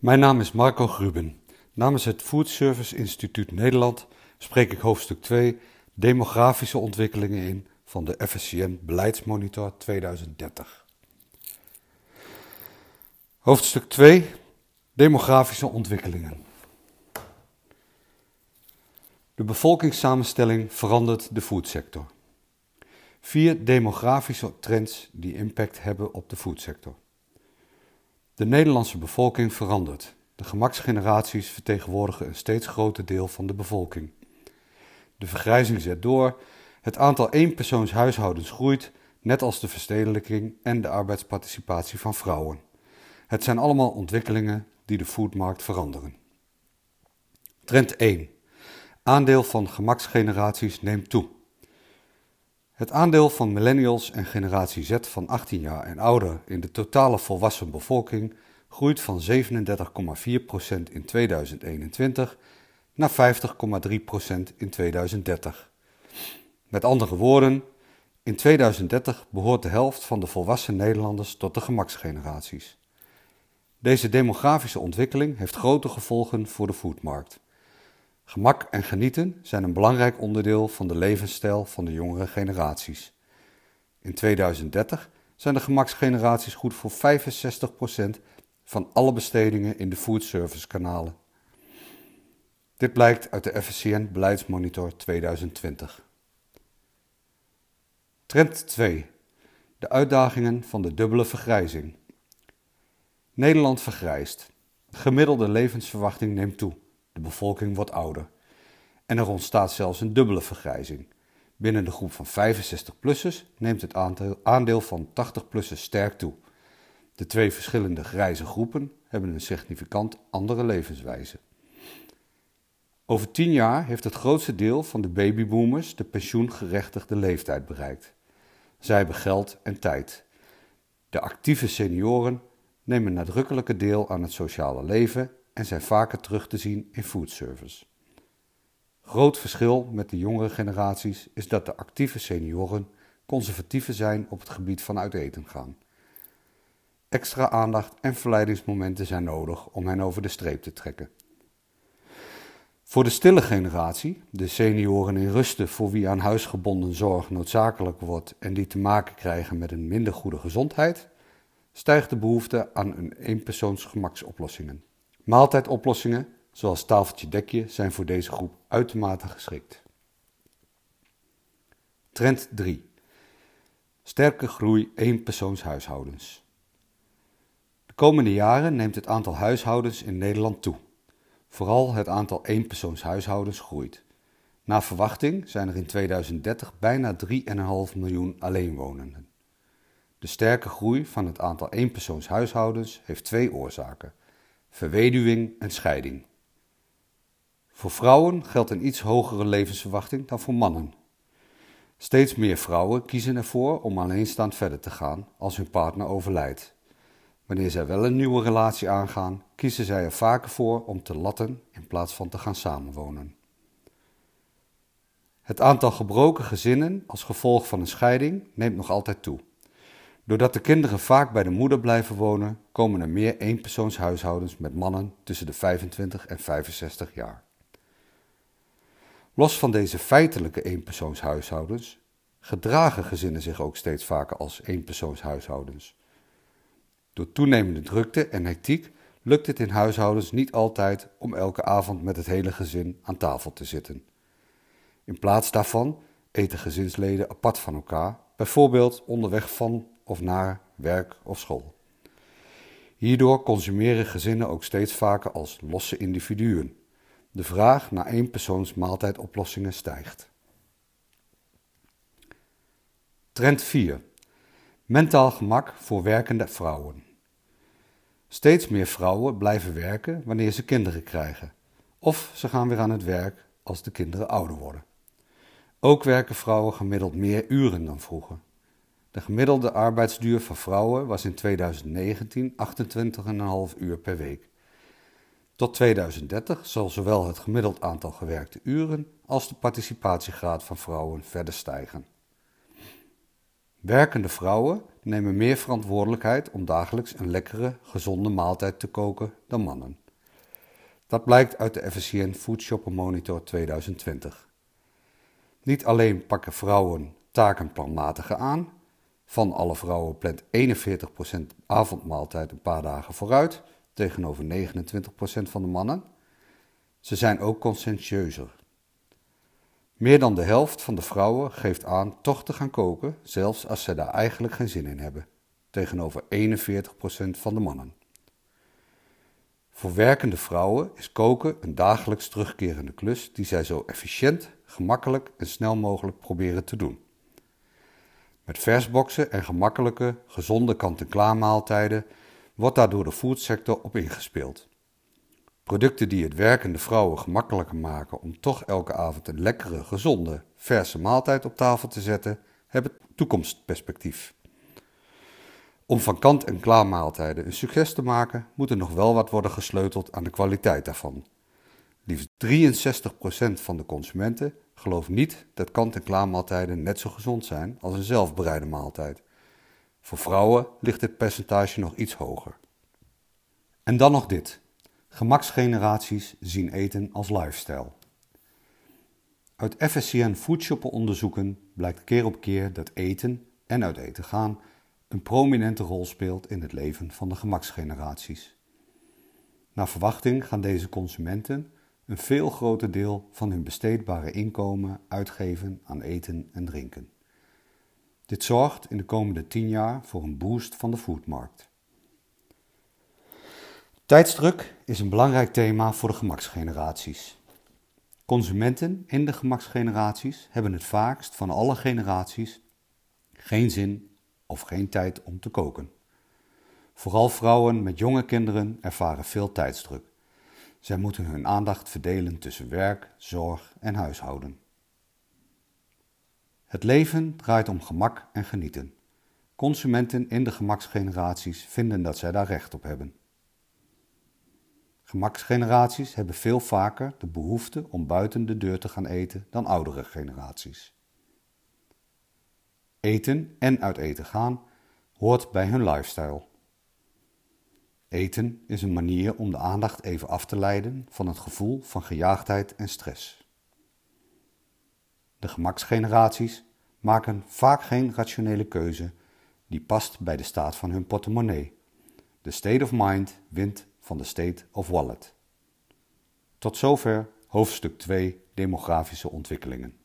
Mijn naam is Marco Gruben. Namens het Food Service Instituut Nederland spreek ik hoofdstuk 2 Demografische ontwikkelingen in van de FSCN Beleidsmonitor 2030. Hoofdstuk 2 Demografische ontwikkelingen. De bevolkingssamenstelling verandert de foodsector. Vier demografische trends die impact hebben op de foodsector. De Nederlandse bevolking verandert. De gemaksgeneraties vertegenwoordigen een steeds groter deel van de bevolking. De vergrijzing zet door, het aantal eenpersoonshuishoudens groeit, net als de verstedelijking en de arbeidsparticipatie van vrouwen. Het zijn allemaal ontwikkelingen die de foodmarkt veranderen. Trend 1. Aandeel van gemaksgeneraties neemt toe. Het aandeel van millennials en generatie Z van 18 jaar en ouder in de totale volwassen bevolking groeit van 37,4% in 2021 naar 50,3% in 2030. Met andere woorden, in 2030 behoort de helft van de volwassen Nederlanders tot de gemaksgeneraties. Deze demografische ontwikkeling heeft grote gevolgen voor de foodmarkt. Gemak en genieten zijn een belangrijk onderdeel van de levensstijl van de jongere generaties. In 2030 zijn de gemaksgeneraties goed voor 65% van alle bestedingen in de foodservice kanalen. Dit blijkt uit de FSCN Beleidsmonitor 2020. Trend 2. De uitdagingen van de dubbele vergrijzing. Nederland vergrijst. De gemiddelde levensverwachting neemt toe. De bevolking wordt ouder. En er ontstaat zelfs een dubbele vergrijzing. Binnen de groep van 65-plussers neemt het aandeel van 80-plussers sterk toe. De twee verschillende grijze groepen hebben een significant andere levenswijze. Over tien jaar heeft het grootste deel van de babyboomers de pensioengerechtigde leeftijd bereikt. Zij hebben geld en tijd. De actieve senioren nemen nadrukkelijke deel aan het sociale leven en zijn vaker terug te zien in foodservice. Groot verschil met de jongere generaties is dat de actieve senioren conservatiever zijn op het gebied van uit eten gaan. Extra aandacht en verleidingsmomenten zijn nodig om hen over de streep te trekken. Voor de stille generatie, de senioren in rusten voor wie aan huisgebonden zorg noodzakelijk wordt en die te maken krijgen met een minder goede gezondheid, stijgt de behoefte aan een eenpersoonsgemaksoplossingen. Maaltijdoplossingen, zoals tafeltje dekje, zijn voor deze groep uitermate geschikt. Trend 3. Sterke groei eenpersoonshuishoudens. De komende jaren neemt het aantal huishoudens in Nederland toe. Vooral het aantal eenpersoonshuishoudens groeit. Naar verwachting zijn er in 2030 bijna 3,5 miljoen alleenwonenden. De sterke groei van het aantal eenpersoonshuishoudens heeft twee oorzaken: verweduwing en scheiding. Voor vrouwen geldt een iets hogere levensverwachting dan voor mannen. Steeds meer vrouwen kiezen ervoor om alleenstaand verder te gaan als hun partner overlijdt. Wanneer zij wel een nieuwe relatie aangaan, kiezen zij er vaker voor om te latten in plaats van te gaan samenwonen. Het aantal gebroken gezinnen als gevolg van een scheiding neemt nog altijd toe. Doordat de kinderen vaak bij de moeder blijven wonen, komen er meer eenpersoonshuishoudens met mannen tussen de 25 en 65 jaar. Los van deze feitelijke eenpersoonshuishoudens gedragen gezinnen zich ook steeds vaker als eenpersoonshuishoudens. Door toenemende drukte en hectiek lukt het in huishoudens niet altijd om elke avond met het hele gezin aan tafel te zitten. In plaats daarvan eten gezinsleden apart van elkaar, bijvoorbeeld onderweg van of naar werk of school. Hierdoor consumeren gezinnen ook steeds vaker als losse individuen. De vraag naar één maaltijdoplossingen stijgt. Trend 4. Mentaal gemak voor werkende vrouwen. Steeds meer vrouwen blijven werken wanneer ze kinderen krijgen, of ze gaan weer aan het werk als de kinderen ouder worden. Ook werken vrouwen gemiddeld meer uren dan vroeger. De gemiddelde arbeidsduur van vrouwen was in 2019 28,5 uur per week. Tot 2030 zal zowel het gemiddeld aantal gewerkte uren als de participatiegraad van vrouwen verder stijgen. Werkende vrouwen nemen meer verantwoordelijkheid om dagelijks een lekkere, gezonde maaltijd te koken dan mannen. Dat blijkt uit de FSCN Food Shopper Monitor 2020. Niet alleen pakken vrouwen taken planmatiger aan, van alle vrouwen plant 41% avondmaaltijd een paar dagen vooruit, tegenover 29% van de mannen. Ze zijn ook conscientieuzer. Meer dan de helft van de vrouwen geeft aan toch te gaan koken, zelfs als ze daar eigenlijk geen zin in hebben, tegenover 41% van de mannen. Voor werkende vrouwen is koken een dagelijks terugkerende klus die zij zo efficiënt, gemakkelijk en snel mogelijk proberen te doen. Met versboxen en gemakkelijke, gezonde kant-en-klaar maaltijden wordt daar door de foodsector op ingespeeld. Producten die het werkende vrouwen gemakkelijker maken om toch elke avond een lekkere, gezonde, verse maaltijd op tafel te zetten, hebben toekomstperspectief. Om van kant-en-klaar maaltijden een succes te maken, moet er nog wel wat worden gesleuteld aan de kwaliteit daarvan. Liefst 63% van de consumenten gelooft niet dat kant-en-klaar maaltijden net zo gezond zijn als een zelfbereide maaltijd. Voor vrouwen ligt dit percentage nog iets hoger. En dan nog dit. Gemaksgeneraties zien eten als lifestyle. Uit FSCN Foodshopper onderzoeken blijkt keer op keer dat eten en uit eten gaan een prominente rol speelt in het leven van de gemaksgeneraties. Naar verwachting gaan deze consumenten een veel groter deel van hun besteedbare inkomen uitgeven aan eten en drinken. Dit zorgt in de komende 10 jaar voor een boost van de foodmarkt. Tijdsdruk is een belangrijk thema voor de gemaksgeneraties. Consumenten in de gemaksgeneraties hebben het vaakst van alle generaties geen zin of geen tijd om te koken. Vooral vrouwen met jonge kinderen ervaren veel tijdsdruk. Zij moeten hun aandacht verdelen tussen werk, zorg en huishouden. Het leven draait om gemak en genieten. Consumenten in de gemaksgeneraties vinden dat zij daar recht op hebben. Gemaksgeneraties hebben veel vaker de behoefte om buiten de deur te gaan eten dan oudere generaties. Eten en uit eten gaan hoort bij hun lifestyle. Eten is een manier om de aandacht even af te leiden van het gevoel van gejaagdheid en stress. De gemaksgeneraties maken vaak geen rationele keuze die past bij de staat van hun portemonnee. De state of mind wint van de state of wallet. Tot zover hoofdstuk 2 demografische ontwikkelingen.